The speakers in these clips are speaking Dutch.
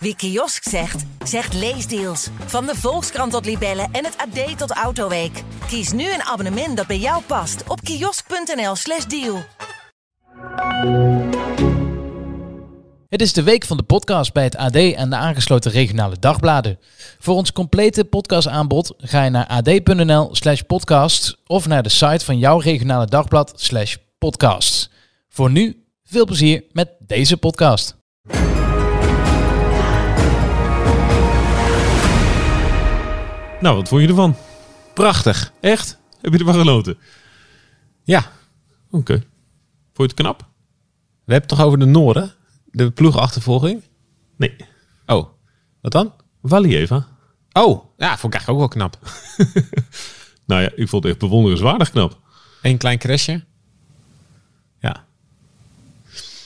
Wie kiosk zegt, zegt leesdeals. Van de Volkskrant tot Libellen en het AD tot Autoweek. Kies nu een abonnement dat bij jou past op kiosk.nl/slash deal. Het is de week van de podcast bij het AD en de aangesloten regionale dagbladen. Voor ons complete podcastaanbod ga je naar ad.nl slash podcast of naar de site van jouw regionale dagblad slash podcasts. Voor nu, veel plezier met deze podcast. Nou, wat vond je ervan? Prachtig. Echt? Heb je ervan genoten? Ja, Oké. Vond je het knap? we hebben het toch over de Noorden? De ploegachtervolging? Nee. Oh, wat dan? Valieva? Oh, ja, vond ik eigenlijk ook wel knap. Nou ja, ik vond het echt bewonderenswaardig knap. Eén klein crashje. Ja.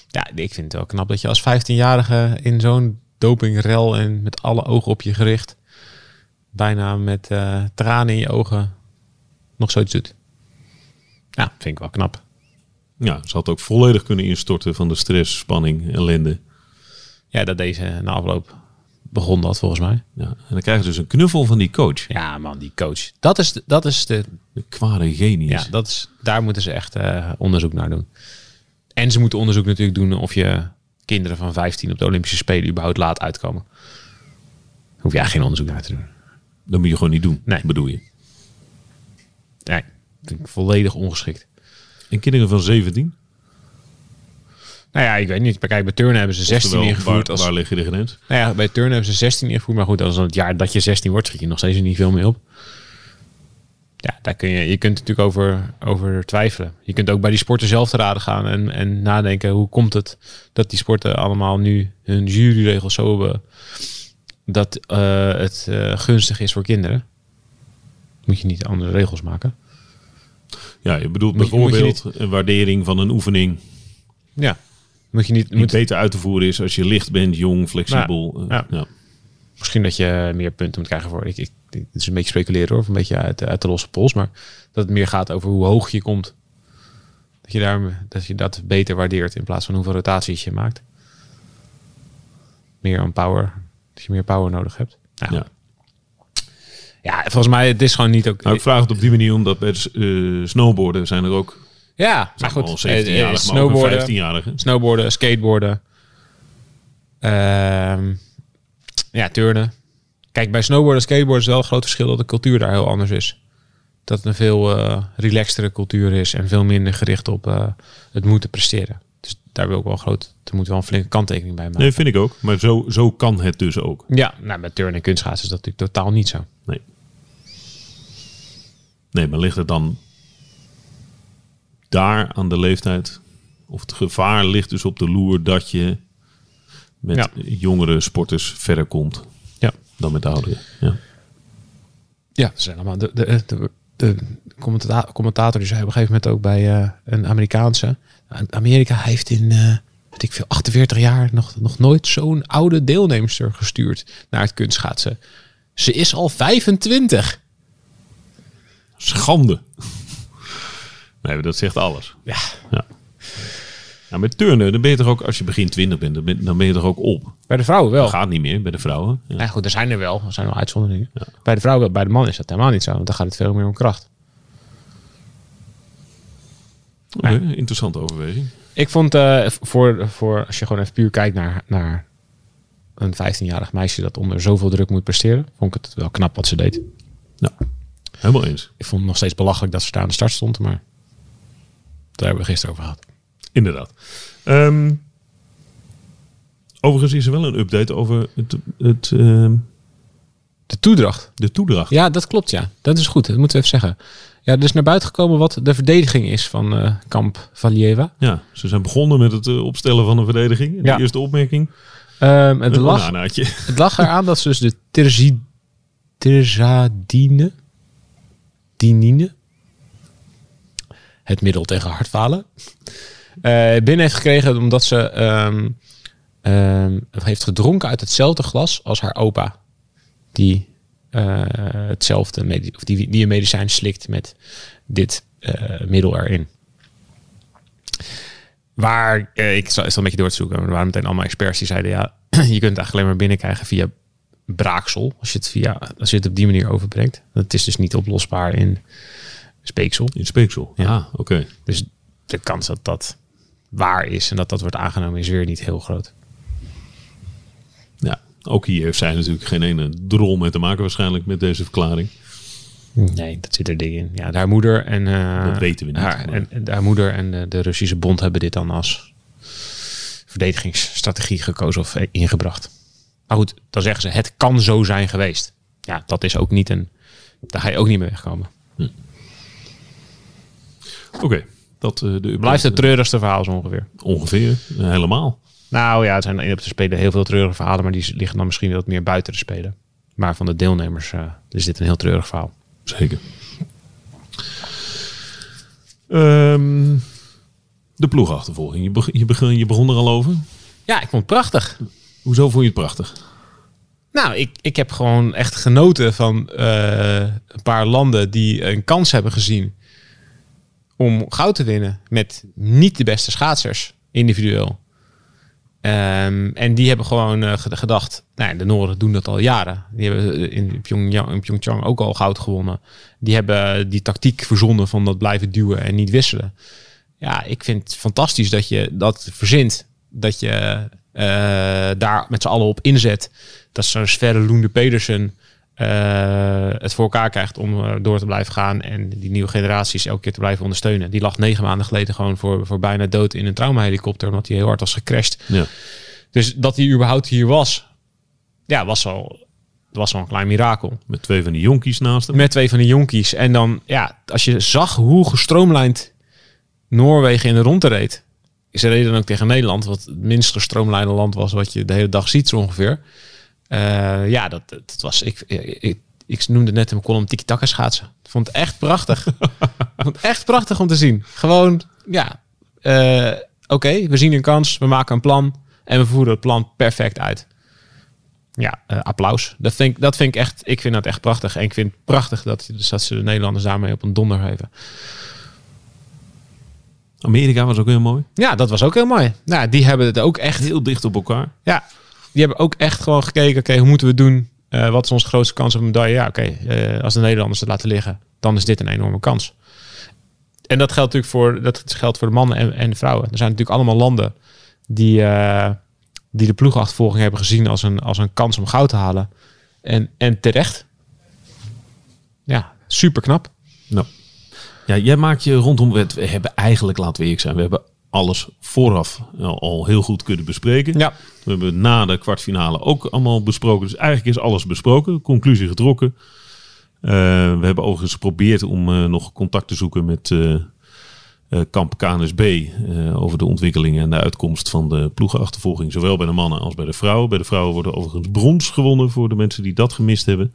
Ja, ik vind het wel knap dat je als 15-jarige in zo'n dopingrel en met alle ogen op je gericht, bijna met eh, tranen in je ogen, nog zoiets doet. Ja, vind ik wel knap. Ja, ze had ook volledig kunnen instorten van de stress, spanning, ellende. Ja, dat deze na afloop begon dat volgens mij. Ja, en dan krijg je dus een knuffel van die coach. Ja, man, die coach. Dat is, de, dat is de, De kwade genius. Ja, dat is, daar moeten ze echt eh, onderzoek naar doen. En ze moeten onderzoek natuurlijk doen of je kinderen van 15 op de Olympische Spelen überhaupt laat uitkomen. Hoef je eigenlijk geen onderzoek naar te doen. Dat moet je gewoon niet doen, Nee. bedoel je. Nee, vind ik volledig ongeschikt. En kinderen van 17? Nou ja, ik weet niet. Kijk, bij turnen hebben ze 16 Oftewel, ingevoerd. Waar, Als, waar lig je de grens? nou ja, bij turnen hebben ze 16 ingevoerd. Maar goed, als het jaar dat je 16 wordt, schiet je nog steeds niet veel meer op. Ja, daar kun je, je kunt natuurlijk over, over twijfelen. Je kunt ook bij die sporten zelf te raden gaan en, en nadenken hoe komt het dat die sporten allemaal nu hun juryregels zo hebben dat eh, het eh, gunstig is voor kinderen. Moet je niet andere regels maken? Ja, je bedoelt Moet je- moet je bijvoorbeeld een waardering van een oefening Ja. Moet je niet, moet, beter uit te voeren is als je licht bent, jong, flexibel. Ja, Eh, ja. ja. misschien dat je meer punten moet krijgen voor. Ik, ik, het is een beetje speculeren hoor, of een beetje uit, uit de losse pols. Maar dat het meer gaat over hoe hoog je komt. Dat je, daar, dat je dat beter waardeert in plaats van hoeveel rotaties je maakt. Meer aan power. Dat je meer power nodig hebt. Nou, Ja. ja. volgens mij het is gewoon niet ook. Nou, ik vraag het op die manier omdat bij eh, snowboarden zijn er ook ja, maar goed. eh, eh, 17-jarigen, maar ook een snowboarden, 15-jarige. snowboarden, skateboarden. Ehm, ja, turnen. Kijk, bij snowboarden en skateboarden is wel een groot verschil dat de cultuur daar heel anders is. Dat het een veel eh relaxtere cultuur is en veel minder gericht op eh, het moeten presteren. Daar wil ik wel groot, er moet wel een flinke kanttekening bij maken. Nee, vind ik ook. Maar zo, zo kan het dus ook. Ja, nou, met turnen en kunstschaatsen is dat natuurlijk totaal niet zo. Nee. Nee, maar ligt het dan daar aan de leeftijd? Of het gevaar ligt dus op de loer dat je met Ja. jongere sporters verder komt Ja. dan met de ouderen. Ja. Ja, dat zijn allemaal de, de, de, de commenta- commentator die zei op een gegeven moment ook bij eh, een Amerikaanse. Amerika heeft in, eh weet ik veel, 48 jaar nog, nog nooit zo'n oude deelnemster gestuurd naar het kunstschaatsen. Ze is al 25. Schande. Nee, dat zegt alles. Ja, Ja. Nou, met turnen, dan ben je toch ook, als je begin 20 bent, dan ben, dan ben je toch ook op. bij de vrouwen wel. Dat gaat niet meer bij de vrouwen. Ja. Ja, goed, er zijn er wel. Er zijn wel uitzonderingen. Bij de vrouwen wel. Bij de man is dat helemaal niet zo. Want dan gaat het veel meer om kracht. Oké, interessante overweging. Ik vond eh, voor, voor, als je gewoon even puur kijkt naar, naar een 15-jarig meisje dat onder zoveel druk moet presteren, vond ik het wel knap wat ze deed. Nou, helemaal eens. Ik vond het nog steeds belachelijk dat ze daar aan de start stond, maar daar hebben we gisteren over gehad. Inderdaad. Ehm, overigens is er wel een update over het, het, ehm, De toedracht. de toedracht. Ja, dat klopt, ja. Dat is goed, dat moeten we even zeggen. Ja, er is naar buiten gekomen wat de verdediging is van eh, kamp Valieva. Ja, ze zijn begonnen met het eh, opstellen van een verdediging. En Ja. De eerste opmerking. Ehm, het, lag, het lag eraan dat ze dus de terzi, terzadine, dinine, het middel tegen hartfalen, eh, binnen heeft gekregen omdat ze ehm, ehm, heeft gedronken uit hetzelfde glas als haar opa. Die eh, hetzelfde of die, die een medicijn slikt met dit eh, middel erin. waar, eh, ik zal, zal een beetje door te zoeken. Er waren meteen allemaal experts die zeiden, ja, je kunt het eigenlijk alleen maar binnenkrijgen via braaksel. Als je het, via, als je het op die manier overbrengt. Het is dus niet oplosbaar in speeksel. In speeksel. Ja. Ja, oké. Dus de kans dat dat waar is en dat dat wordt aangenomen is weer niet heel groot. Ook hier heeft zij natuurlijk geen ene drol mee te maken waarschijnlijk met deze verklaring. Nee, dat zit er dik in. Ja, haar moeder en, eh, Dat weten we niet, Haar, en, en haar moeder en de, de Russische bond hebben dit dan als verdedigingsstrategie gekozen of eh, ingebracht. Maar goed, dan zeggen ze het kan zo zijn geweest. Ja, dat is ook niet een. Daar ga je ook niet mee wegkomen. Oké, dat eh, de Blijft het treurigste verhaal zo ongeveer. ongeveer helemaal. Nou ja, er zijn op de spelen heel veel treurige verhalen, maar die liggen dan misschien wat meer buiten de spelen. Maar van de deelnemers eh, is dit een heel treurig verhaal. Zeker. Ehm, de ploegachtervolging. Je, beg- je, begon, je begon er al over. Ja, ik vond het prachtig. Hoezo vond je het prachtig? Nou, ik, ik heb gewoon echt genoten van eh, een paar landen die een kans hebben gezien om goud te winnen met niet de beste schaatsers individueel. Ehm, en die hebben gewoon eh, ged- gedacht, nou de Noorden doen dat al jaren. Die hebben in Pyeongchang, in ook al goud gewonnen. Die hebben die tactiek verzonnen van dat blijven duwen en niet wisselen. Ja, ik vind het fantastisch dat je dat verzint. Dat je eh, daar met z'n allen op inzet. Dat zo'n Sverre Loende Pedersen eh, het voor elkaar krijgt om eh, door te blijven gaan. En die nieuwe generaties elke keer te blijven ondersteunen. Die lag negen maanden geleden gewoon voor, voor bijna dood in een traumahelikopter. Omdat hij heel hard was gecrashed. Ja. Dus dat hij überhaupt hier was, ja, was al, was al een klein mirakel. Met twee van die jonkies naast hem. Met twee van die jonkies. En dan, ja, als je zag hoe gestroomlijnd Noorwegen in de ronde reed. Ze reden dan ook tegen Nederland, wat het minst gestroomlijnde land was wat je de hele dag ziet zo ongeveer. Eh, ja, dat, dat was, ik, ik, ik noemde net in mijn column tiki-taka schaatsen. Ik vond het echt prachtig. vond het echt prachtig om te zien. Gewoon, ja, eh, oké, we zien een kans, we maken een plan en we voeren het plan perfect uit. Ja, eh, applaus. Dat vind, ik, dat vind ik echt, ik vind dat echt prachtig. En ik vind het prachtig dat, dus dat ze de Nederlanders daarmee op een donder geven. Amerika was ook heel mooi. Ja, dat was ook heel mooi. Nou, die hebben het ook echt Heel dicht op elkaar. Ja, die hebben ook echt gewoon gekeken, oké, hoe moeten we doen? Eh, wat is onze grootste kans op een medaille? Ja, oké, eh, als de Nederlanders het laten liggen, dan is dit een enorme kans. En dat geldt natuurlijk voor, dat geldt voor de mannen en, en de vrouwen. Er zijn natuurlijk allemaal landen die, eh, die de ploegachtervolging hebben gezien als een, als een kans om goud te halen. En, en terecht. Ja, super knap. Nou, ja, jij maakt je rondom. We hebben eigenlijk, laten we eerlijk zijn, we hebben alles vooraf al, heel goed kunnen bespreken. Ja, We hebben na de kwartfinale ook allemaal besproken. Dus eigenlijk is alles besproken. Conclusie getrokken. Eh, we hebben overigens geprobeerd om eh, nog contact te zoeken met eh, kamp KNSB over de ontwikkelingen en de uitkomst van de ploegenachtervolging. Zowel bij de mannen als bij de vrouwen. Bij de vrouwen worden overigens brons gewonnen voor de mensen die dat gemist hebben.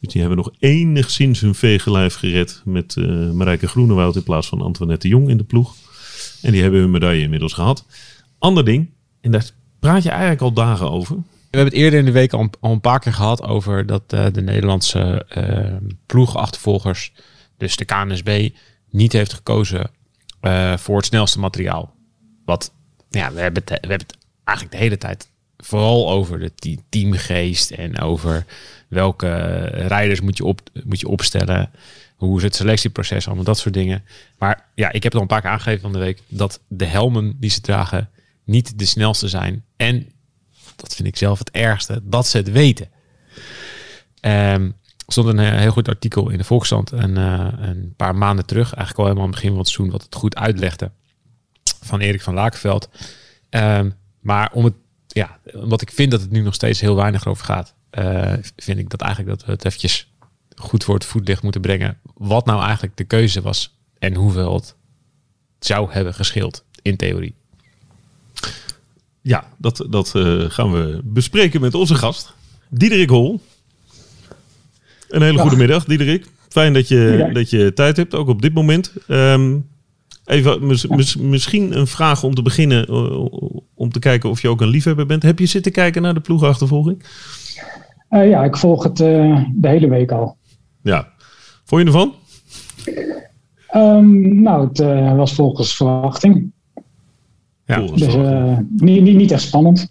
Dus die hebben nog enigszins hun veegelijf gered met Marijke Groenewoud in plaats van Antoinette Jong in de ploeg. En die hebben hun medaille inmiddels gehad. Ander ding, en daar praat je eigenlijk al dagen over. We hebben het eerder in de week al, een paar keer gehad over dat eh, de Nederlandse eh ploegachtervolgers, dus de KNSB, niet heeft gekozen eh, voor het snelste materiaal. Wat, ja, we hebben, we hebben het eigenlijk de hele tijd vooral over de te- teamgeest en over welke rijders moet je, op, moet je opstellen. Hoe is het selectieproces, allemaal dat soort dingen. Maar ja, ik heb het al een paar keer aangegeven van de week dat de helmen die ze dragen niet de snelste zijn. En dat vind ik zelf het ergste, dat ze het weten. Ehm, er stond een eh, heel goed artikel in de Volkskrant een, eh, een paar maanden terug, eigenlijk al helemaal aan het begin van het seizoen, wat het goed uitlegde van Erik van Lakenveld. Ehm, maar om het, ja, omdat ik vind dat het nu nog steeds heel weinig over gaat, eh, vind ik dat eigenlijk dat we het eventjes goed voor het voetlicht moeten brengen. Wat nou eigenlijk de keuze was en hoeveel het zou hebben gescheeld in theorie. Ja, dat, dat eh, gaan we bespreken met onze gast, Diederik Hol. Een hele goede middag, Diederik. Fijn dat je, dat je tijd hebt, ook op dit moment. Ehm, even mis- mis- misschien een vraag om te beginnen, eh, om te kijken of je ook een liefhebber bent. Heb je zitten kijken naar de ploegachtervolging? Eh, ja, ik volg het eh, de hele week al. Ja. Vond je ervan? Ehm, nou, het eh, was volgens verwachting. Ja. Dus eh, niet, niet, niet echt spannend.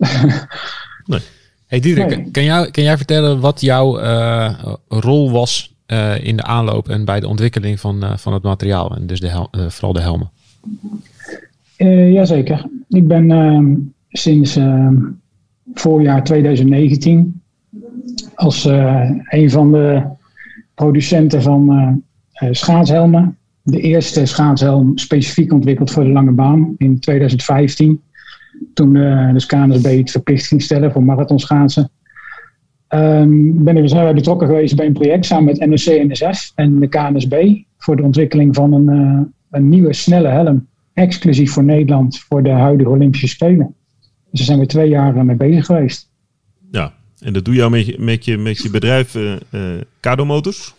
Hey Diederik, Nee. kan, jou, kan jij vertellen wat jouw eh, rol was eh, in de aanloop en bij de ontwikkeling van, eh, van het materiaal en dus de hel- vooral de helmen? Eh, jazeker. Ik ben ehm, sinds ehm, voorjaar 2019 als eh, een van de producenten van eh, eh, schaatshelmen. De eerste schaatshelm specifiek ontwikkeld voor de lange baan in 2015. Toen eh de KNSB het verplicht ging stellen voor marathonschaatsen. Ehm ben ik zijn wij betrokken geweest bij een project samen met NOC NSF en de KNSB voor de ontwikkeling van een, een nieuwe snelle helm exclusief voor Nederland voor de huidige Olympische Spelen. Dus daar zijn we twee jaar mee bezig geweest. Ja, en dat doe je met je, met je, met je bedrijf eh, Kado Motors.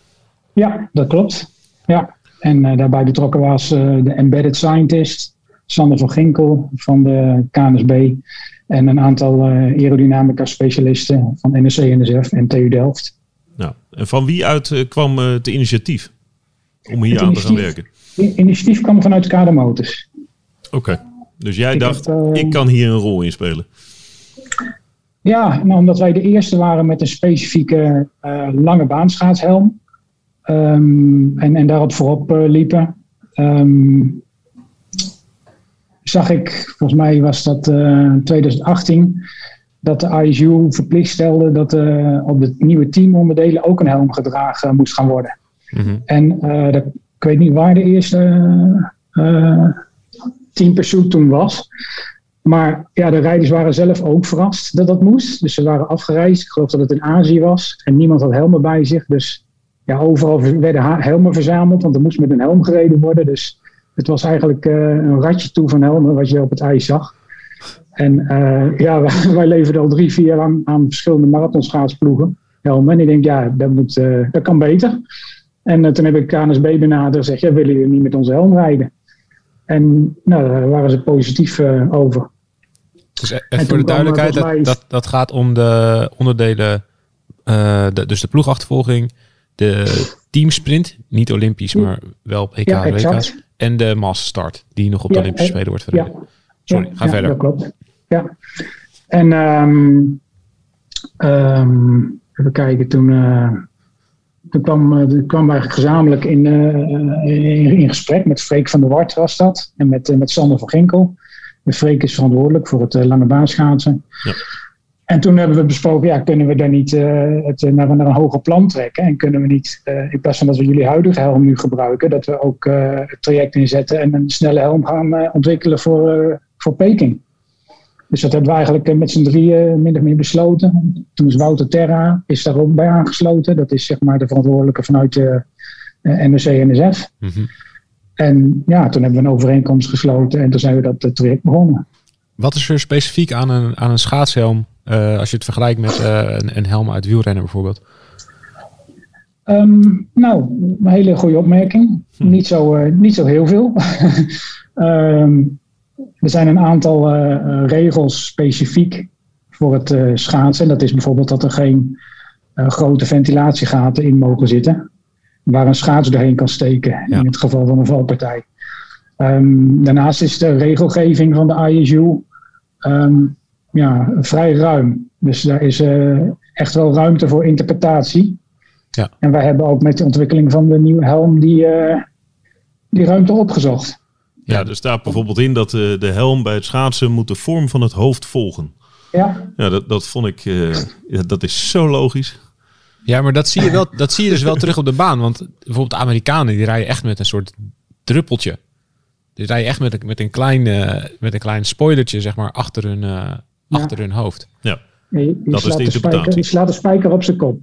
Ja, dat klopt. Ja. En eh, daarbij betrokken was de embedded scientist, Sander van Ginkel van de KNSB. En een aantal aerodynamica specialisten van NRC, NSF en TU Delft. Nou, en van wie uit kwam het initiatief om hier Het aan te gaan werken? Het initiatief kwam vanuit Kader Motors. Oké, dus jij Ik dacht, heb, ik kan hier een rol in spelen. Ja, nou, omdat wij de eerste waren met een specifieke eh, lange baansschaatshelm. Ehm, en, en daarop voorop eh, liepen. Ehm, zag ik, volgens mij was dat eh 2018, dat de ISU verplicht stelde dat op de nieuwe teamonderdelen ook een helm gedragen moest gaan worden. Mhm. En dat, ik weet niet waar de eerste team pursuit toen was. Maar ja, de rijders waren zelf ook verrast dat dat moest. Dus ze waren afgereisd. Ik geloof dat het in Azië was. En niemand had helmen bij zich. Dus ja, overal werden helmen verzameld. Want er moest met een helm gereden worden. Dus het was eigenlijk eh, een ratje toe van helmen wat je op het ijs zag. En eh, ja, wij, leverden al drie, vier lang aan verschillende marathonschaatsploegen helmen. En ik denk, ja, dat, moet, eh, dat kan beter. En toen heb ik KNSB benaderd en zeg, ja, willen jullie niet met onze helm rijden? En nou, daar waren ze positief over. Dus e- En voor de duidelijkheid, dat, mij- dat, dat gaat om de onderdelen, eh, de, dus de ploegachtervolging, de teamsprint, niet Olympisch, maar wel EK Ja, en exact. WK's, en de massstart, die nog op de Ja, Olympische eh, Spelen wordt Ja, verreden. Sorry, ja, ga ja, verder. Dat klopt. Ja. En ehm, even kijken, toen, eh, toen kwam, toen kwam we eigenlijk gezamenlijk in, in, in gesprek met Freek van der Wart was dat. En met, met Sander van Ginkel. Freek is verantwoordelijk voor het eh, lange baanschaatsen. Ja. En toen hebben we besproken, ja, kunnen we daar niet eh, het eh, naar, een- naar een hoger plan trekken? En kunnen we niet, in plaats van dat we jullie huidige helm nu gebruiken, dat we ook het traject inzetten en een snelle helm gaan ontwikkelen voor, voor Peking? Dus dat hebben we eigenlijk met z'n drieën min of meer besloten. Toen is Wouter Terra is daar ook bij aangesloten. Dat is zeg maar de verantwoordelijke vanuit de eh, NOC-NSF. Mhm. En ja, toen hebben we een overeenkomst gesloten en toen zijn we dat eh, traject begonnen. Wat is er specifiek aan een, aan een schaatshelm, eh, als je het vergelijkt met eh, een, een helm uit wielrennen bijvoorbeeld? Ehm, nou, een hele goede opmerking. Hm. Niet, zo, niet zo heel veel. Ehm, er zijn een aantal regels specifiek voor het schaatsen. Dat is bijvoorbeeld dat er geen grote ventilatiegaten in mogen zitten. Waar een schaats doorheen kan steken Ja. in het geval van een valpartij. Ehm, daarnaast is de regelgeving van de ISU ehm, ja, vrij ruim. Dus daar is eh, echt wel ruimte voor interpretatie. Ja. En wij hebben ook met de ontwikkeling van de nieuwe helm die, eh, die ruimte opgezocht. Ja, er staat bijvoorbeeld in dat eh, de helm bij het schaatsen moet de vorm van het hoofd volgen. Ja, Ja, dat, dat vond ik, ja, dat is zo logisch. Ja, maar dat zie je, wel, dat zie je dus wel terug op de baan. Want bijvoorbeeld de Amerikanen, die rijden echt met een soort druppeltje. Die rijden echt met een, met een, klein, eh, met een klein spoilertje, zeg maar, achter hun, eh, achter hun hoofd. Ja, Dat is slaat de de spijker, je slaat de spijker op zijn kop.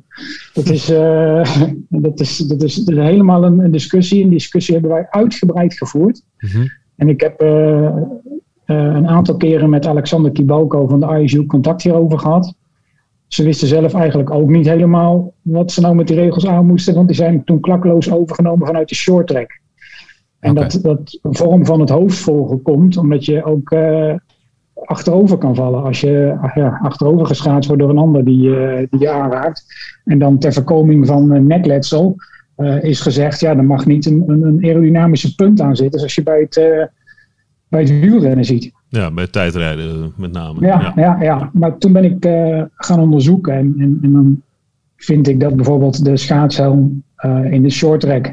Dat is, eh, dat is, dat is, dat is helemaal een, een discussie. Een discussie hebben wij uitgebreid gevoerd. Mhm. En ik heb eh, eh, een aantal keren met Alexander Kibalko van de ISU contact hierover gehad. Ze wisten zelf eigenlijk ook niet helemaal wat ze nou met die regels aan moesten, want die zijn toen klakkeloos overgenomen vanuit de short track. En dat, dat vorm van het hoofd volgen komt omdat je ook eh, achterover kan vallen als je ach ja, achterover geschaatst wordt door een ander die, eh, die je aanraakt. En dan ter voorkoming van eh, nekletsel is gezegd, ja, er mag niet een, een, een aerodynamische punt aan zitten, zoals je bij het, bij het wielrennen ziet. Ja, bij tijdrijden met name. Ja, ja. ja, maar toen ben ik uh, gaan onderzoeken. En, en, en, dan vind ik dat bijvoorbeeld de schaatshelm uh, in de short track,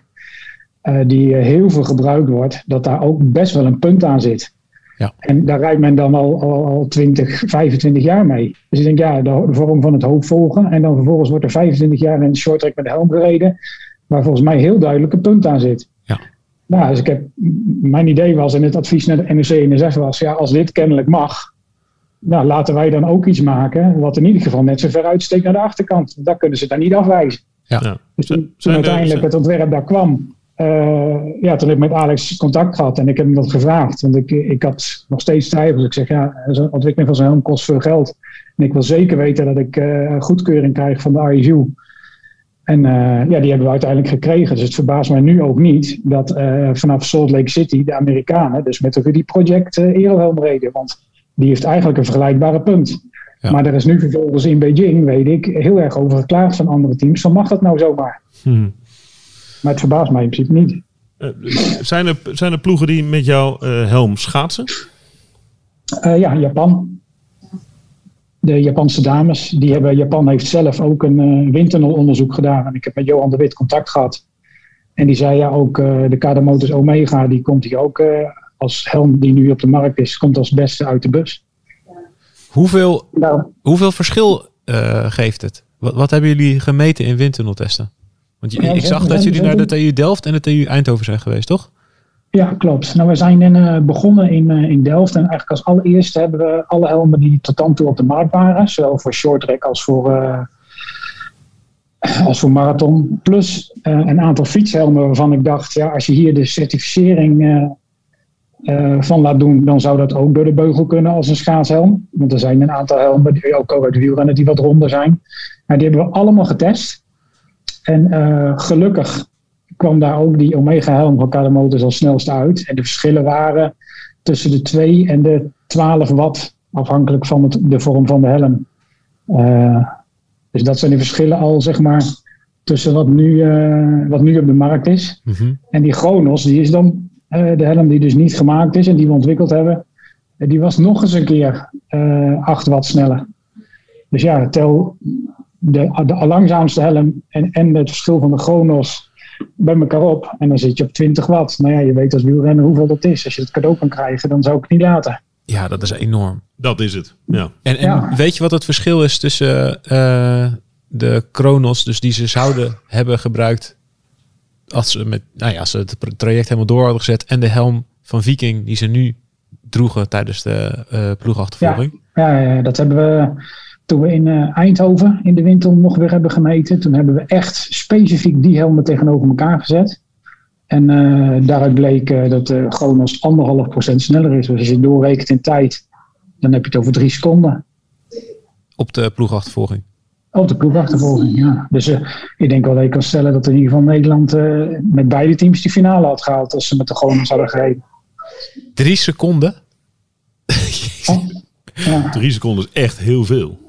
uh, die heel veel gebruikt wordt, dat daar ook best wel een punt aan zit. Ja. En daar rijdt men dan al, al, al 20, 25 jaar mee. Dus ik denk, ja, de, de vorm van het hoofd volgen. En dan vervolgens wordt er 25 jaar in de short track met de helm gereden. Waar volgens mij heel duidelijk een punt aan zit. Ja. Nou, dus ik heb, mijn idee was en het advies naar de NOC en NSF was, ja, als dit kennelijk mag, nou, laten wij dan ook iets maken wat in ieder geval net zo ver uitsteekt naar de achterkant. Daar kunnen ze dan niet afwijzen. Ja. Dus toen, toen uiteindelijk het ontwerp daar kwam, uh, ja, toen heb ik met Alex contact gehad en ik heb hem dat gevraagd. Want ik, ik had nog steeds twijfels. Ik zeg, ja, zo'n ontwikkeling van zo'n helm kost veel geld. En ik wil zeker weten dat ik uh, goedkeuring krijg van de RIVU. En uh, ja, die hebben we uiteindelijk gekregen. Dus het verbaast mij nu ook niet dat vanaf Salt Lake City de Amerikanen dus met de Rudy Project uh, Aerohelm reden. Want die heeft eigenlijk een vergelijkbare punt. Ja. Maar er is nu vervolgens in Beijing, weet ik, heel erg over geklaagd van andere teams. Van mag dat nou zomaar? Hmm. Maar het verbaast mij in principe niet. Zijn, er, zijn er ploegen die met jouw helm schaatsen? Ja, Japan. De Japanse dames. Die hebben, Japan heeft zelf ook een windtunnelonderzoek gedaan. En ik heb met Johan de Wit contact gehad. En die zei ja, ook de Kada Motors Omega, die komt hier ook als helm die nu op de markt is, komt als beste uit de bus. Hoeveel, nou, hoeveel verschil geeft het? Wat, wat hebben jullie gemeten in windtunneltesten? Want je, ja, ik zag dat jullie naar de TU Delft en de TU Eindhoven zijn geweest, toch? Ja, klopt. Nou, we zijn in, uh, begonnen in, uh, in Delft. En eigenlijk als allereerste hebben we alle helmen die tot dan toe op de markt waren. Zowel voor short track als voor, uh, als voor marathon. Plus een aantal fietshelmen waarvan ik dacht, ja, als je hier de certificering van laat doen, dan zou dat ook door de beugel kunnen als een schaatshelm. Want er zijn een aantal helmen, die ook uit wielrennen, die wat ronder zijn. Maar die hebben we allemaal getest. En gelukkig kwam daar ook die Omega helm van Kada Motors als snelste uit. En de verschillen waren tussen de 2 en de 12 watt, afhankelijk van het, de vorm van de helm. Uh, dus dat zijn de verschillen al, zeg maar, tussen wat nu, uh, wat nu op de markt is. Mm -hmm. En die Chronos, die is dan de helm die dus niet gemaakt is en die we ontwikkeld hebben. Die was nog eens een keer 8 watt sneller. Dus ja, tel de, de langzaamste helm en, en het verschil van de Chronos bij elkaar op. En dan zit je op 20 watt. Nou ja, je weet als wielrenner hoeveel dat is. Als je het cadeau kan krijgen, dan zou ik het niet laten. Ja, dat is enorm. Dat is het, ja. En, en ja. weet je wat het verschil is tussen uh, de Chronos, dus die ze zouden hebben gebruikt als ze, met, nou ja, als ze het traject helemaal door hadden gezet, en de helm van Viking die ze nu droegen tijdens de uh, ploegachtervolging? Ja, ja, ja, dat hebben we toen we in uh, Eindhoven in de winter nog weer hebben gemeten, toen hebben we echt specifiek die helmen tegenover elkaar gezet. En uh, daaruit bleek uh, dat de Chronos anderhalf procent sneller is. Dus als je doorrekent in tijd, dan heb je het over drie seconden. Op de ploegachtervolging? Op de ploegachtervolging, ja. Dus ik denk wel dat je kan stellen dat in ieder geval Nederland met beide teams die finale had gehaald als ze met de Chronos hadden gereden. Drie seconden? oh, ja. Drie seconden is echt heel veel.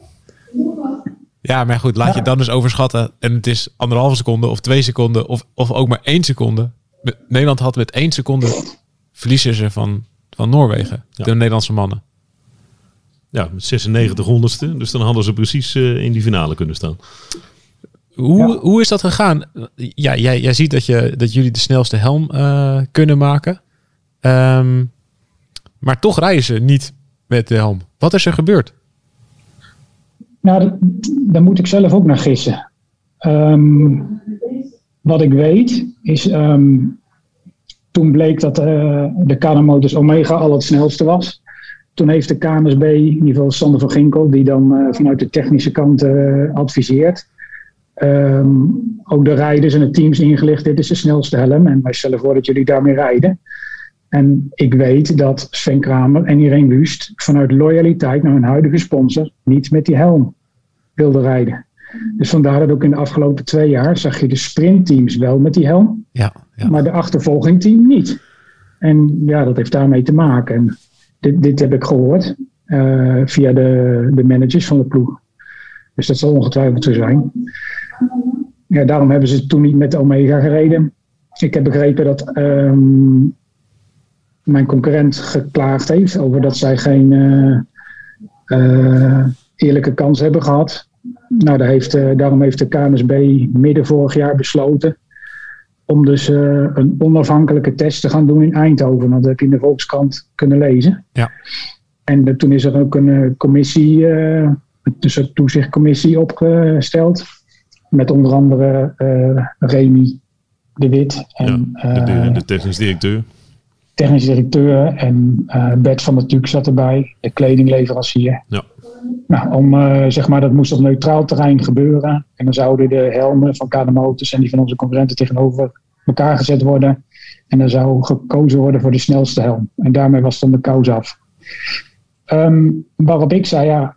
Ja, maar goed, laat je dan dus overschatten. En het is anderhalve seconde of twee seconden of, of ook maar één seconde. Nederland had met één seconde verliezen ze van, van Noorwegen. Ja. De Nederlandse mannen. Ja, met 96 honderdste. Dus dan hadden ze precies uh, in die finale kunnen staan. Hoe, ja. hoe is dat gegaan? Ja, jij, jij ziet dat, je, dat jullie de snelste helm uh, kunnen maken. Um, maar toch rijden ze niet met de helm. Wat is er gebeurd? Nou, daar moet ik zelf ook naar gissen. Um, wat ik weet is, um, toen bleek dat uh, de Canamotors Omega al het snelste was. Toen heeft de KNSB, in ieder geval Sander van Ginkel, die dan uh, vanuit de technische kant uh, adviseert, um, ook de rijders en de teams ingelicht, dit is de snelste helm en wij stellen voor dat jullie daarmee rijden. En ik weet dat Sven Kramer en Irene Wust vanuit loyaliteit naar hun huidige sponsor niet met die helm wilden rijden. Dus vandaar dat ook in de afgelopen twee jaar zag je de sprintteams wel met die helm, ja, ja. maar de achtervolgingteam niet. En ja, dat heeft daarmee te maken. En dit, dit heb ik gehoord uh, via de, de managers van de ploeg. Dus dat zal ongetwijfeld zo zijn. Ja, daarom hebben ze toen niet met Omega gereden. Ik heb begrepen dat um, mijn concurrent geklaagd heeft over dat zij geen uh, eerlijke kans hebben gehad. Nou, daar heeft, daarom heeft de KNSB midden vorig jaar besloten om dus een onafhankelijke test te gaan doen in Eindhoven. Dat heb je in de Volkskrant kunnen lezen. Ja. En toen is er ook een commissie, dus een toezichtcommissie opgesteld. Met onder andere Remy de Wit. En, ja, de, de, de technisch directeur technisch directeur en uh, Bert van der Tuuk zat erbij, de kledingleverancier. Ja. Nou, om, uh, zeg maar, dat moest op neutraal terrein gebeuren. En dan zouden de helmen van KD Motors en die van onze concurrenten tegenover elkaar gezet worden. En dan zou gekozen worden voor de snelste helm. En daarmee was dan de kous af. Um, waarop ik zei, ja,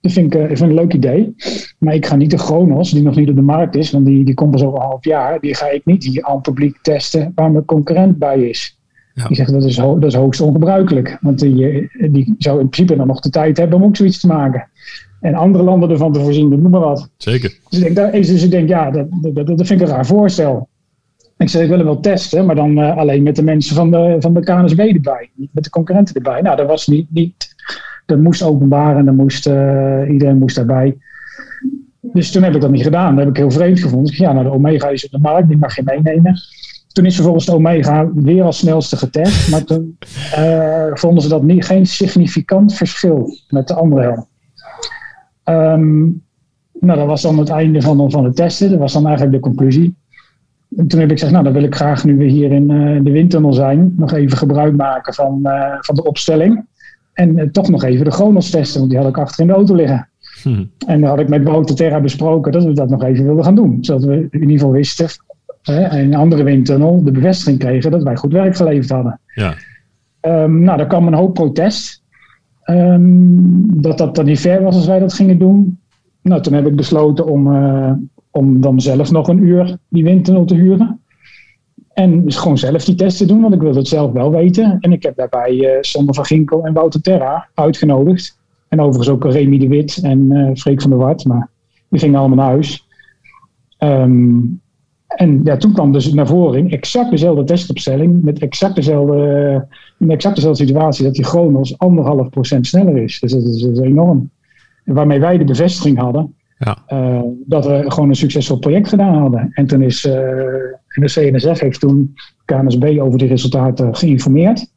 dat vind ik, vind een leuk idee. Maar ik ga niet de Chronos, die nog niet op de markt is, want die, die komt pas over een half jaar. Die ga ik niet hier aan het publiek testen waar mijn concurrent bij is. Ja. Die zeggen dat is, dat is hoogst ongebruikelijk. Want die, die zou in principe dan nog de tijd hebben om ook zoiets te maken. En andere landen ervan te voorzien, noem maar wat. Zeker. Dus ik denk, dus ik denk ja, dat, dat, dat vind ik een raar voorstel. Ik zei, ik wil hem wel testen, maar dan uh, alleen met de mensen van de, van de KNSB erbij. Niet met de concurrenten erbij. Nou, dat was niet, niet dat moest openbaar en dan moest, uh, iedereen moest daarbij. Dus toen heb ik dat niet gedaan. Dat heb ik heel vreemd gevonden. Dus ja, nou, de Omega is op de markt, die mag je meenemen. Toen is vervolgens de Omega weer als snelste getest. Maar toen uh, vonden ze dat niet, geen significant verschil met de andere helm. Um, nou, dat was dan het einde van, van het testen. Dat was dan eigenlijk de conclusie. En toen heb ik gezegd, nou dan wil ik graag nu we hier in uh, de windtunnel zijn, nog even gebruik maken van, uh, van de opstelling. En toch nog even de Chronos testen, want die had ik achter in de auto liggen. Hm. En dan had ik met Wouter Terra besproken dat we dat nog even wilden gaan doen. Zodat we in ieder geval wisten en een andere windtunnel de bevestiging kregen dat wij goed werk geleverd hadden. Ja. Um, nou, daar kwam een hoop protest. Um, dat dat dan niet ver was als wij dat gingen doen. Nou, toen heb ik besloten om, uh, om dan zelf nog een uur die windtunnel te huren. En dus gewoon zelf die test te doen, want ik wilde het zelf wel weten. En ik heb daarbij uh, Sander van Ginkel en Wouter Terra uitgenodigd. En overigens ook Remy de Wit en uh, Freek van der Wart. Maar die gingen allemaal naar huis. Um, en ja, toen kwam dus naar voren exact dezelfde testopstelling met exact dezelfde, in exact dezelfde situatie dat die Chronos anderhalf procent sneller is. Dus dat is, dat is enorm. En waarmee wij de bevestiging hadden ja. uh, dat we gewoon een succesvol project gedaan hadden. En toen is uh, de CNSF heeft toen KNSB over die resultaten geïnformeerd.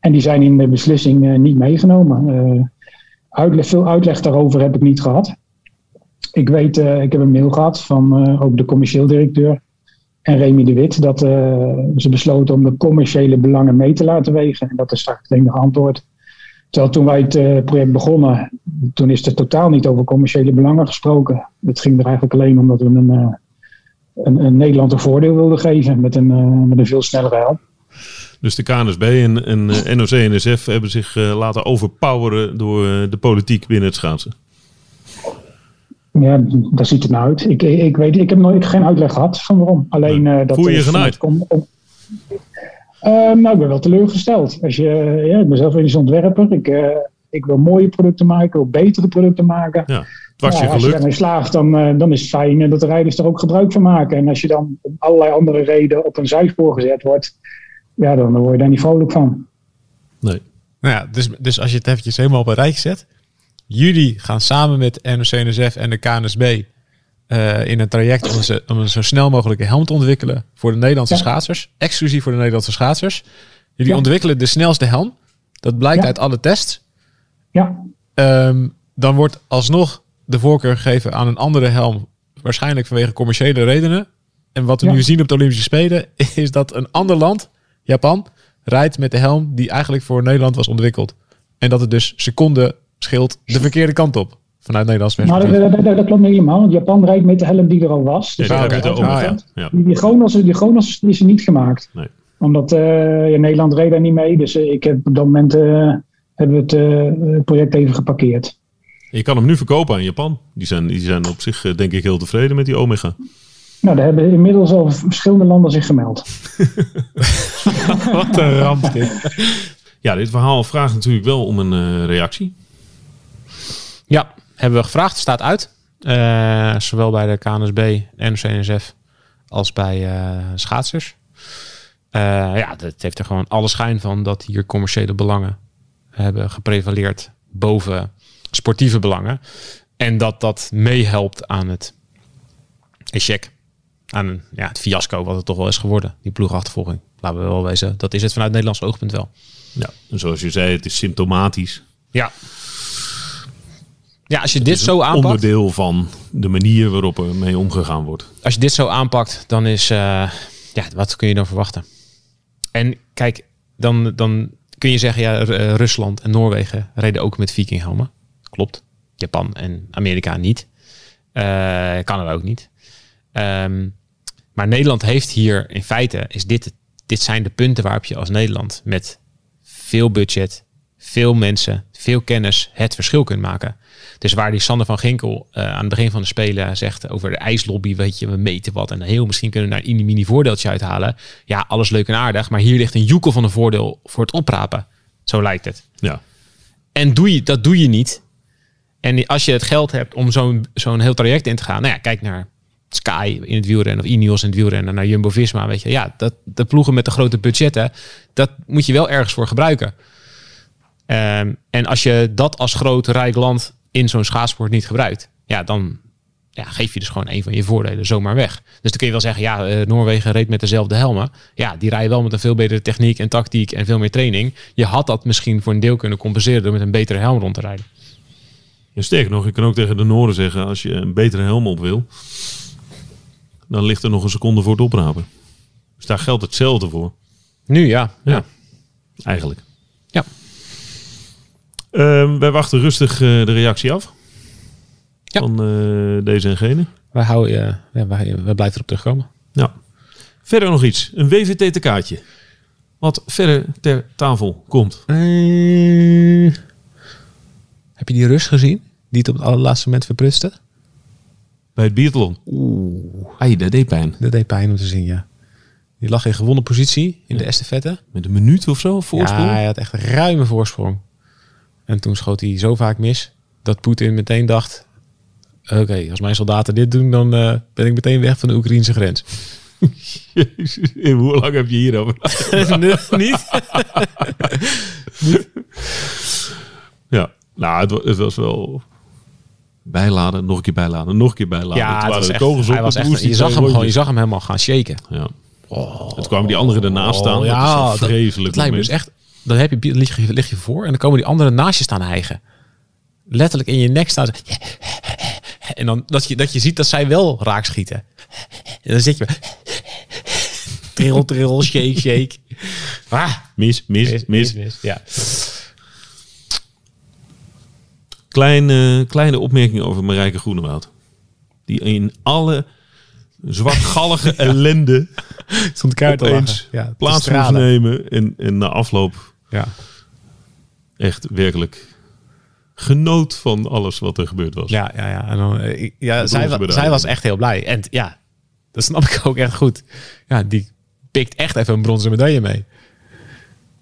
En die zijn in de beslissing uh, niet meegenomen. Uitleg, veel uitleg daarover heb ik niet gehad. Ik weet, uh, ik heb een mail gehad van uh, ook de commercieel directeur en Remy de Wit, dat uh, ze besloten om de commerciële belangen mee te laten wegen. En dat is straks het enige antwoord. Terwijl toen wij het project begonnen, toen is er totaal niet over commerciële belangen gesproken. Het ging er eigenlijk alleen om dat we een, een, een Nederland een voordeel wilden geven met een, met een veel snellere help. Dus de KNSB en, en NOC-NSF hebben zich laten overpoweren door de politiek binnen het schaatsen. Ja, daar ziet het nou uit. Ik, ik, weet, ik heb nooit geen uitleg gehad van waarom. Alleen uh, dat Voel je je? Om, om, uh, nou, ik ben wel teleurgesteld. Als je, ja, ik ben zelf een ontwerper. Ik, uh, ik wil mooie producten maken, ik wil betere producten maken. Ja, het was nou, je als gelukt. je daarmee slaagt, dan, dan is het fijn dat de rijders er ook gebruik van maken. En als je dan om allerlei andere redenen op een zijspoor gezet wordt, ja, dan word je daar niet vrolijk van. Nee. Nou ja, dus, dus als je het eventjes helemaal op een rij zet. Jullie gaan samen met NOC-NSF en de KNSB uh, in een traject om, ze, om, een zo snel mogelijke helm te ontwikkelen voor de Nederlandse ja. schaatsers. Exclusief voor de Nederlandse schaatsers. Jullie ja. ontwikkelen de snelste helm. Dat blijkt Ja. uit alle tests. Ja, Ehm, dan wordt alsnog de voorkeur gegeven aan een andere helm. Waarschijnlijk vanwege commerciële redenen. En wat we nu zien op de Olympische Spelen is dat een ander land, Japan, rijdt met de helm die eigenlijk voor Nederland was ontwikkeld. En dat het dus seconden scheelt de verkeerde kant op. Vanuit Nederlands dat, dat, dat, dat klopt niet helemaal. Want Japan rijdt met de helm die er al was. Ja, Dus die Ah, hebben oké. het Ah, over. ja. ja. Die, die die die is er niet gemaakt. Nee. Omdat eh, ja, Nederland reed daar niet mee. Dus eh, ik heb op dat moment eh, hebben we het eh, project even geparkeerd. Je kan hem nu verkopen aan Japan. Die zijn, die zijn op zich denk ik heel tevreden met die Omega. Nou, daar hebben inmiddels al verschillende landen zich gemeld. Wat een ramp dit. Ja, dit verhaal vraagt natuurlijk wel om een eh, reactie. Ja, hebben we gevraagd. Staat uit. Eh, zowel bij de KNSB en CNSF als bij eh, schaatsers. Eh, ja, dat heeft er gewoon alle schijn van dat hier commerciële belangen hebben geprevaleerd boven sportieve belangen. En dat dat meehelpt aan het échec. Aan ja, het fiasco wat het toch wel is geworden. Die ploegachtervolging. Laten we wel wezen. Dat is het vanuit het Nederlands oogpunt wel. Ja, en zoals je zei, het is symptomatisch. Ja. Ja, als je dit zo een aanpakt. onderdeel van de manier waarop er mee omgegaan wordt. als je dit zo aanpakt, dan is, eh, ja, wat kun je dan verwachten? En kijk, dan, dan kun je zeggen, ja, eh, Rusland en Noorwegen reden ook met vikinghelmen. Klopt. Japan en Amerika niet. Eh Canada ook niet. Ehm, maar Nederland heeft hier in feite, is dit, dit zijn de punten waarop je als Nederland met veel budget, veel mensen, veel kennis het verschil kunt maken. Dus waar die Sander van Ginkel eh, aan het begin van de Spelen zegt over de ijslobby, weet je, we meten wat en heel misschien kunnen we daar een mini voordeeltje uithalen. Ja, alles leuk en aardig, maar hier ligt een joekel van een voordeel voor het oprapen. Zo lijkt het. Ja, En doe je, dat doe je niet. En als je het geld hebt om zo'n zo'n heel traject in te gaan, nou ja, kijk naar Sky in het wielrennen of Ineos in het wielrennen, naar Jumbo-Visma, weet je. Ja, dat, de ploegen met de grote budgetten, dat moet je wel ergens voor gebruiken. Ehm, en als je dat als groot rijk land in zo'n schaatsport niet gebruikt, ja, dan ja, geef je dus gewoon een van je voordelen zomaar weg. Dus dan kun je wel zeggen, ja, eh, Noorwegen reed met dezelfde helmen. Ja, die rijden wel met een veel betere techniek en tactiek en veel meer training. Je had dat misschien voor een deel kunnen compenseren door met een betere helm rond te rijden. en sterker nog, je kan ook tegen de Noorden zeggen, als je een betere helm op wil, dan ligt er nog een seconde voor het oprapen. Dus daar geldt hetzelfde voor, Nu ja. ja. eigenlijk. Ja. Ehm, wij wachten rustig eh, de reactie af Ja. van eh, deze en gene. Wij, houden, je- ja, wij, wij blijven erop terugkomen. Ja. Verder nog iets. Een WVT-kaartje. Wat verder ter tafel komt. Eh, heb je die rust gezien? Die het op het allerlaatste moment verprutste? Bij het biathlon. Oeh. Ai, dat deed pijn. Dat deed pijn om te zien, ja. Die lag in gewonnen positie in de estafette. Met een minuut of zo voorsprong. Ja, hij had echt een ruime voorsprong. En toen schoot hij zo vaak mis dat Poetin meteen dacht... Oké, als mijn soldaten dit doen, dan eh, ben ik meteen weg van de Oekraïnse grens. Jezus, hoe lang heb je hierover? Niet? ja, nou, het, wa- het was wel bijladen, nog een keer bijladen, nog een keer bijladen. Ja, het was de echt, kogels op, hij was toen echt, je, zag hem gewoon, je zag hem helemaal gaan shaken. Ja. Het kwamen die anderen ernaast staan. ja, dat vreselijk dat lijkt me dus echt. Dan, heb je, dan lig, je, lig je voor en dan komen die anderen naast je staan hijgen. Letterlijk in je nek staan ze. En dan dat je, dat je ziet dat zij wel raak schieten. En dan zit je. Trill, trill, shake, shake. Ah, Mis, mis, mis. mis, mis. Ja. Kleine, kleine opmerking over Marijke Groenewoud. Die in alle zwartgallige ellende Stond kaart opeens. Ja, plaats moest nemen. En, en na afloop Ja. echt werkelijk genoot van alles wat er gebeurd was. Ja, ja, ja. En dan, eh, ik- ja zij, wa- zij was echt heel blij. En ja, dat snap ik ook echt goed. Ja, die pikt echt even een bronzen medaille mee.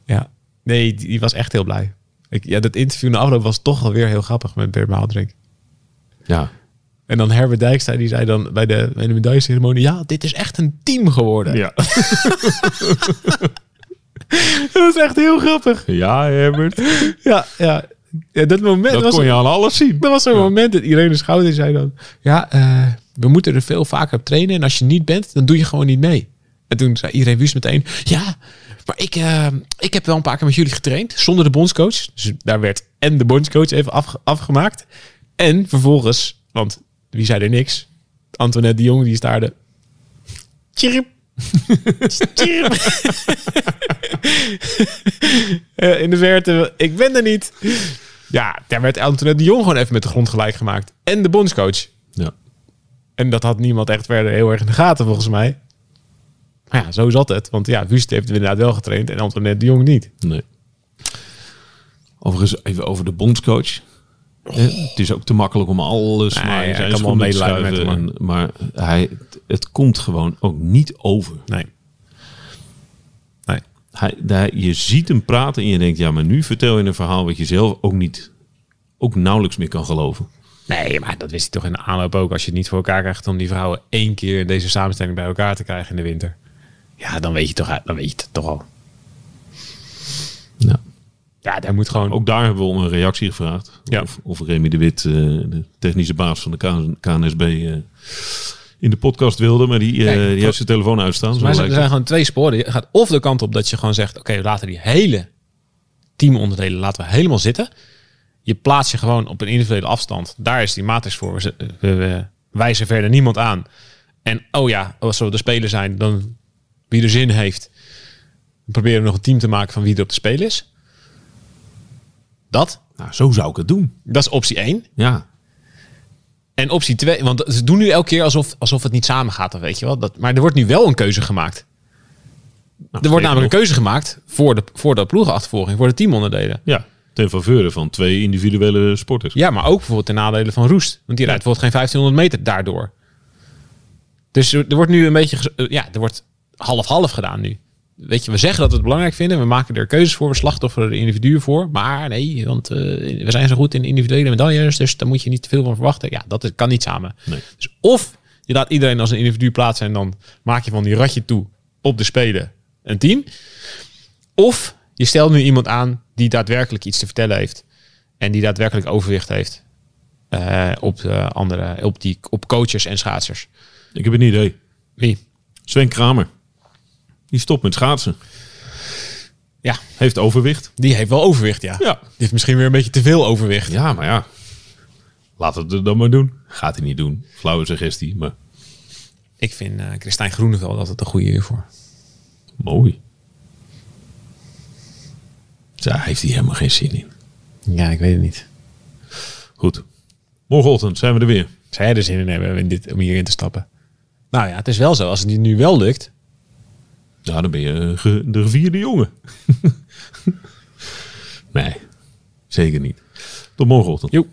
Ja, nee, die, die was echt heel blij. Ik, ja, dat interview na afloop was toch wel weer heel grappig met Bert Maaldrink. Ja. En dan Herbert Dijkstra, die zei dan bij de, bij de medailleceremonie... Ja, dit is echt een team geworden. Ja. Dat was echt heel grappig. ja, Herbert. Ja, ja. ja dat moment Dat was... kon je aan alles zien. Dat was zo'n moment dat Irene Schouten zei dan... Ja, eh, we moeten er veel vaker op trainen. En als je niet bent, dan doe je gewoon niet mee. En toen zei Irene Wüst meteen... Ja, maar ik, eh, ik heb wel een paar keer met jullie getraind. Zonder de bondscoach. Dus daar werd en de bondscoach even afge- afgemaakt. En vervolgens... Want wie zei er niks? Antoinette de Jong, die staarde... Tjirp. Eh, in de verte, ik ben er niet. Ja, daar werd Antoinette de Jong gewoon even met de grond gelijk gemaakt. En de bondscoach. Ja. En dat had niemand echt verder heel erg in de gaten volgens mij. Maar ja, zo zat het. Want ja, Wust heeft inderdaad wel getraind en Antoinette de Jong niet. Nee. Overigens even over de bondscoach. Het is ook te makkelijk om alles Nee, maar ja, kan wel met hem, En- maar hij, het komt gewoon ook niet over. Nee. Nee. Hij, daar, je ziet hem praten en je denkt, ja, maar nu vertel je een verhaal wat je zelf ook niet, ook nauwelijks meer kan geloven. Nee, maar dat wist hij toch in de aanloop ook. Als je het niet voor elkaar krijgt om die vrouwen één keer in deze samenstelling bij elkaar te krijgen in de winter. Ja, dan weet je toch, dan weet je het toch al. Ja. Daar moet gewoon... Ook daar hebben we om een reactie gevraagd. Ja. Of, of Remy de Wit, eh, de technische baas van de KNSB, eh, in de podcast wilde. Maar die, Kijk, die heeft zijn telefoon uitstaan. Maar er zijn het. gewoon twee sporen. Je gaat of de kant op dat je gewoon zegt: oké, laten die hele teamonderdelen laten we helemaal zitten. Je plaatst je gewoon op een individuele afstand. Daar is die matrix voor. We, we, we wijzen verder niemand aan. En oh ja, als we de speler zijn, dan wie er zin heeft, we proberen nog een team te maken van wie er op de spelen is. Dat, Nou, zo zou ik het doen. dat is optie 1. Ja. En optie 2, want ze doen nu elke keer alsof, alsof het niet samen gaat, of weet je wel. Dat, maar er wordt nu wel een keuze gemaakt. Nou, Er wordt namelijk een keuze gemaakt voor de, voor de ploegenachtervolging, voor de teamonderdelen. Ja, ten faveur van twee individuele sporters. Ja, maar ook bijvoorbeeld ten nadele van Roest. Want die rijdt bijvoorbeeld geen 1500 meter daardoor. Dus er, wordt nu een beetje, eh, ja, er wordt half-half gedaan nu. Weet je, we zeggen dat we het belangrijk vinden. We maken er keuzes voor, we slachtofferen er individuen voor. Maar nee, want eh, we zijn zo goed in individuele medailles. Dus daar moet je niet te veel van verwachten. Ja, dat kan niet samen. Nee. Dus of je laat iedereen als een individu plaatsen en dan maak je van die ratje toe op de spelen een team. Of je stelt nu iemand aan die daadwerkelijk iets te vertellen heeft. En die daadwerkelijk overwicht heeft eh, op, de andere, op, die, op coaches en schaatsers. Ik heb een idee. Wie? Sven Kramer. Die stopt met schaatsen. Ja, Heeft overwicht. die heeft wel overwicht, ja. Ja. Die heeft misschien weer een beetje te veel overwicht. Ja, maar ja. Laat het dan maar doen. Gaat hij niet doen. Flauwe suggestie, maar Ik vind eh Christijn Groeneveld altijd een goede hiervoor. mooi. Daar heeft hij helemaal geen zin in. Ja, ik weet het niet. Goed. Morgenochtend zijn we er weer. Zou jij er zin in hebben in dit, om hierin te stappen? Nou ja, het is wel zo. Als het nu wel lukt, Ja, dan ben je de gevierde jongen. nee, zeker niet. Tot morgenochtend. joep.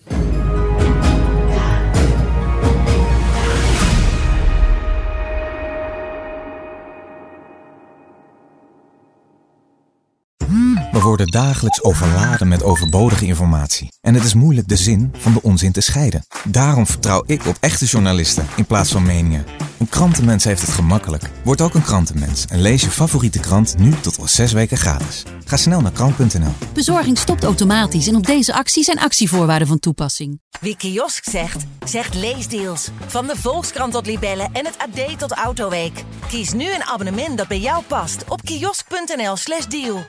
Worden dagelijks overladen met overbodige informatie. En het is moeilijk de zin van de onzin te scheiden. Daarom vertrouw ik op echte journalisten in plaats van meningen. Een krantenmens heeft het gemakkelijk. Word ook een krantenmens en lees je favoriete krant nu tot al zes weken gratis. Ga snel naar krant.nl. Bezorging stopt automatisch en op deze actie zijn actievoorwaarden van toepassing. Wie kiosk zegt, zegt leesdeals. Van de Volkskrant tot Libellen en het AD tot Autoweek. Kies nu een abonnement dat bij jou past op kiosk.nl/slash deal.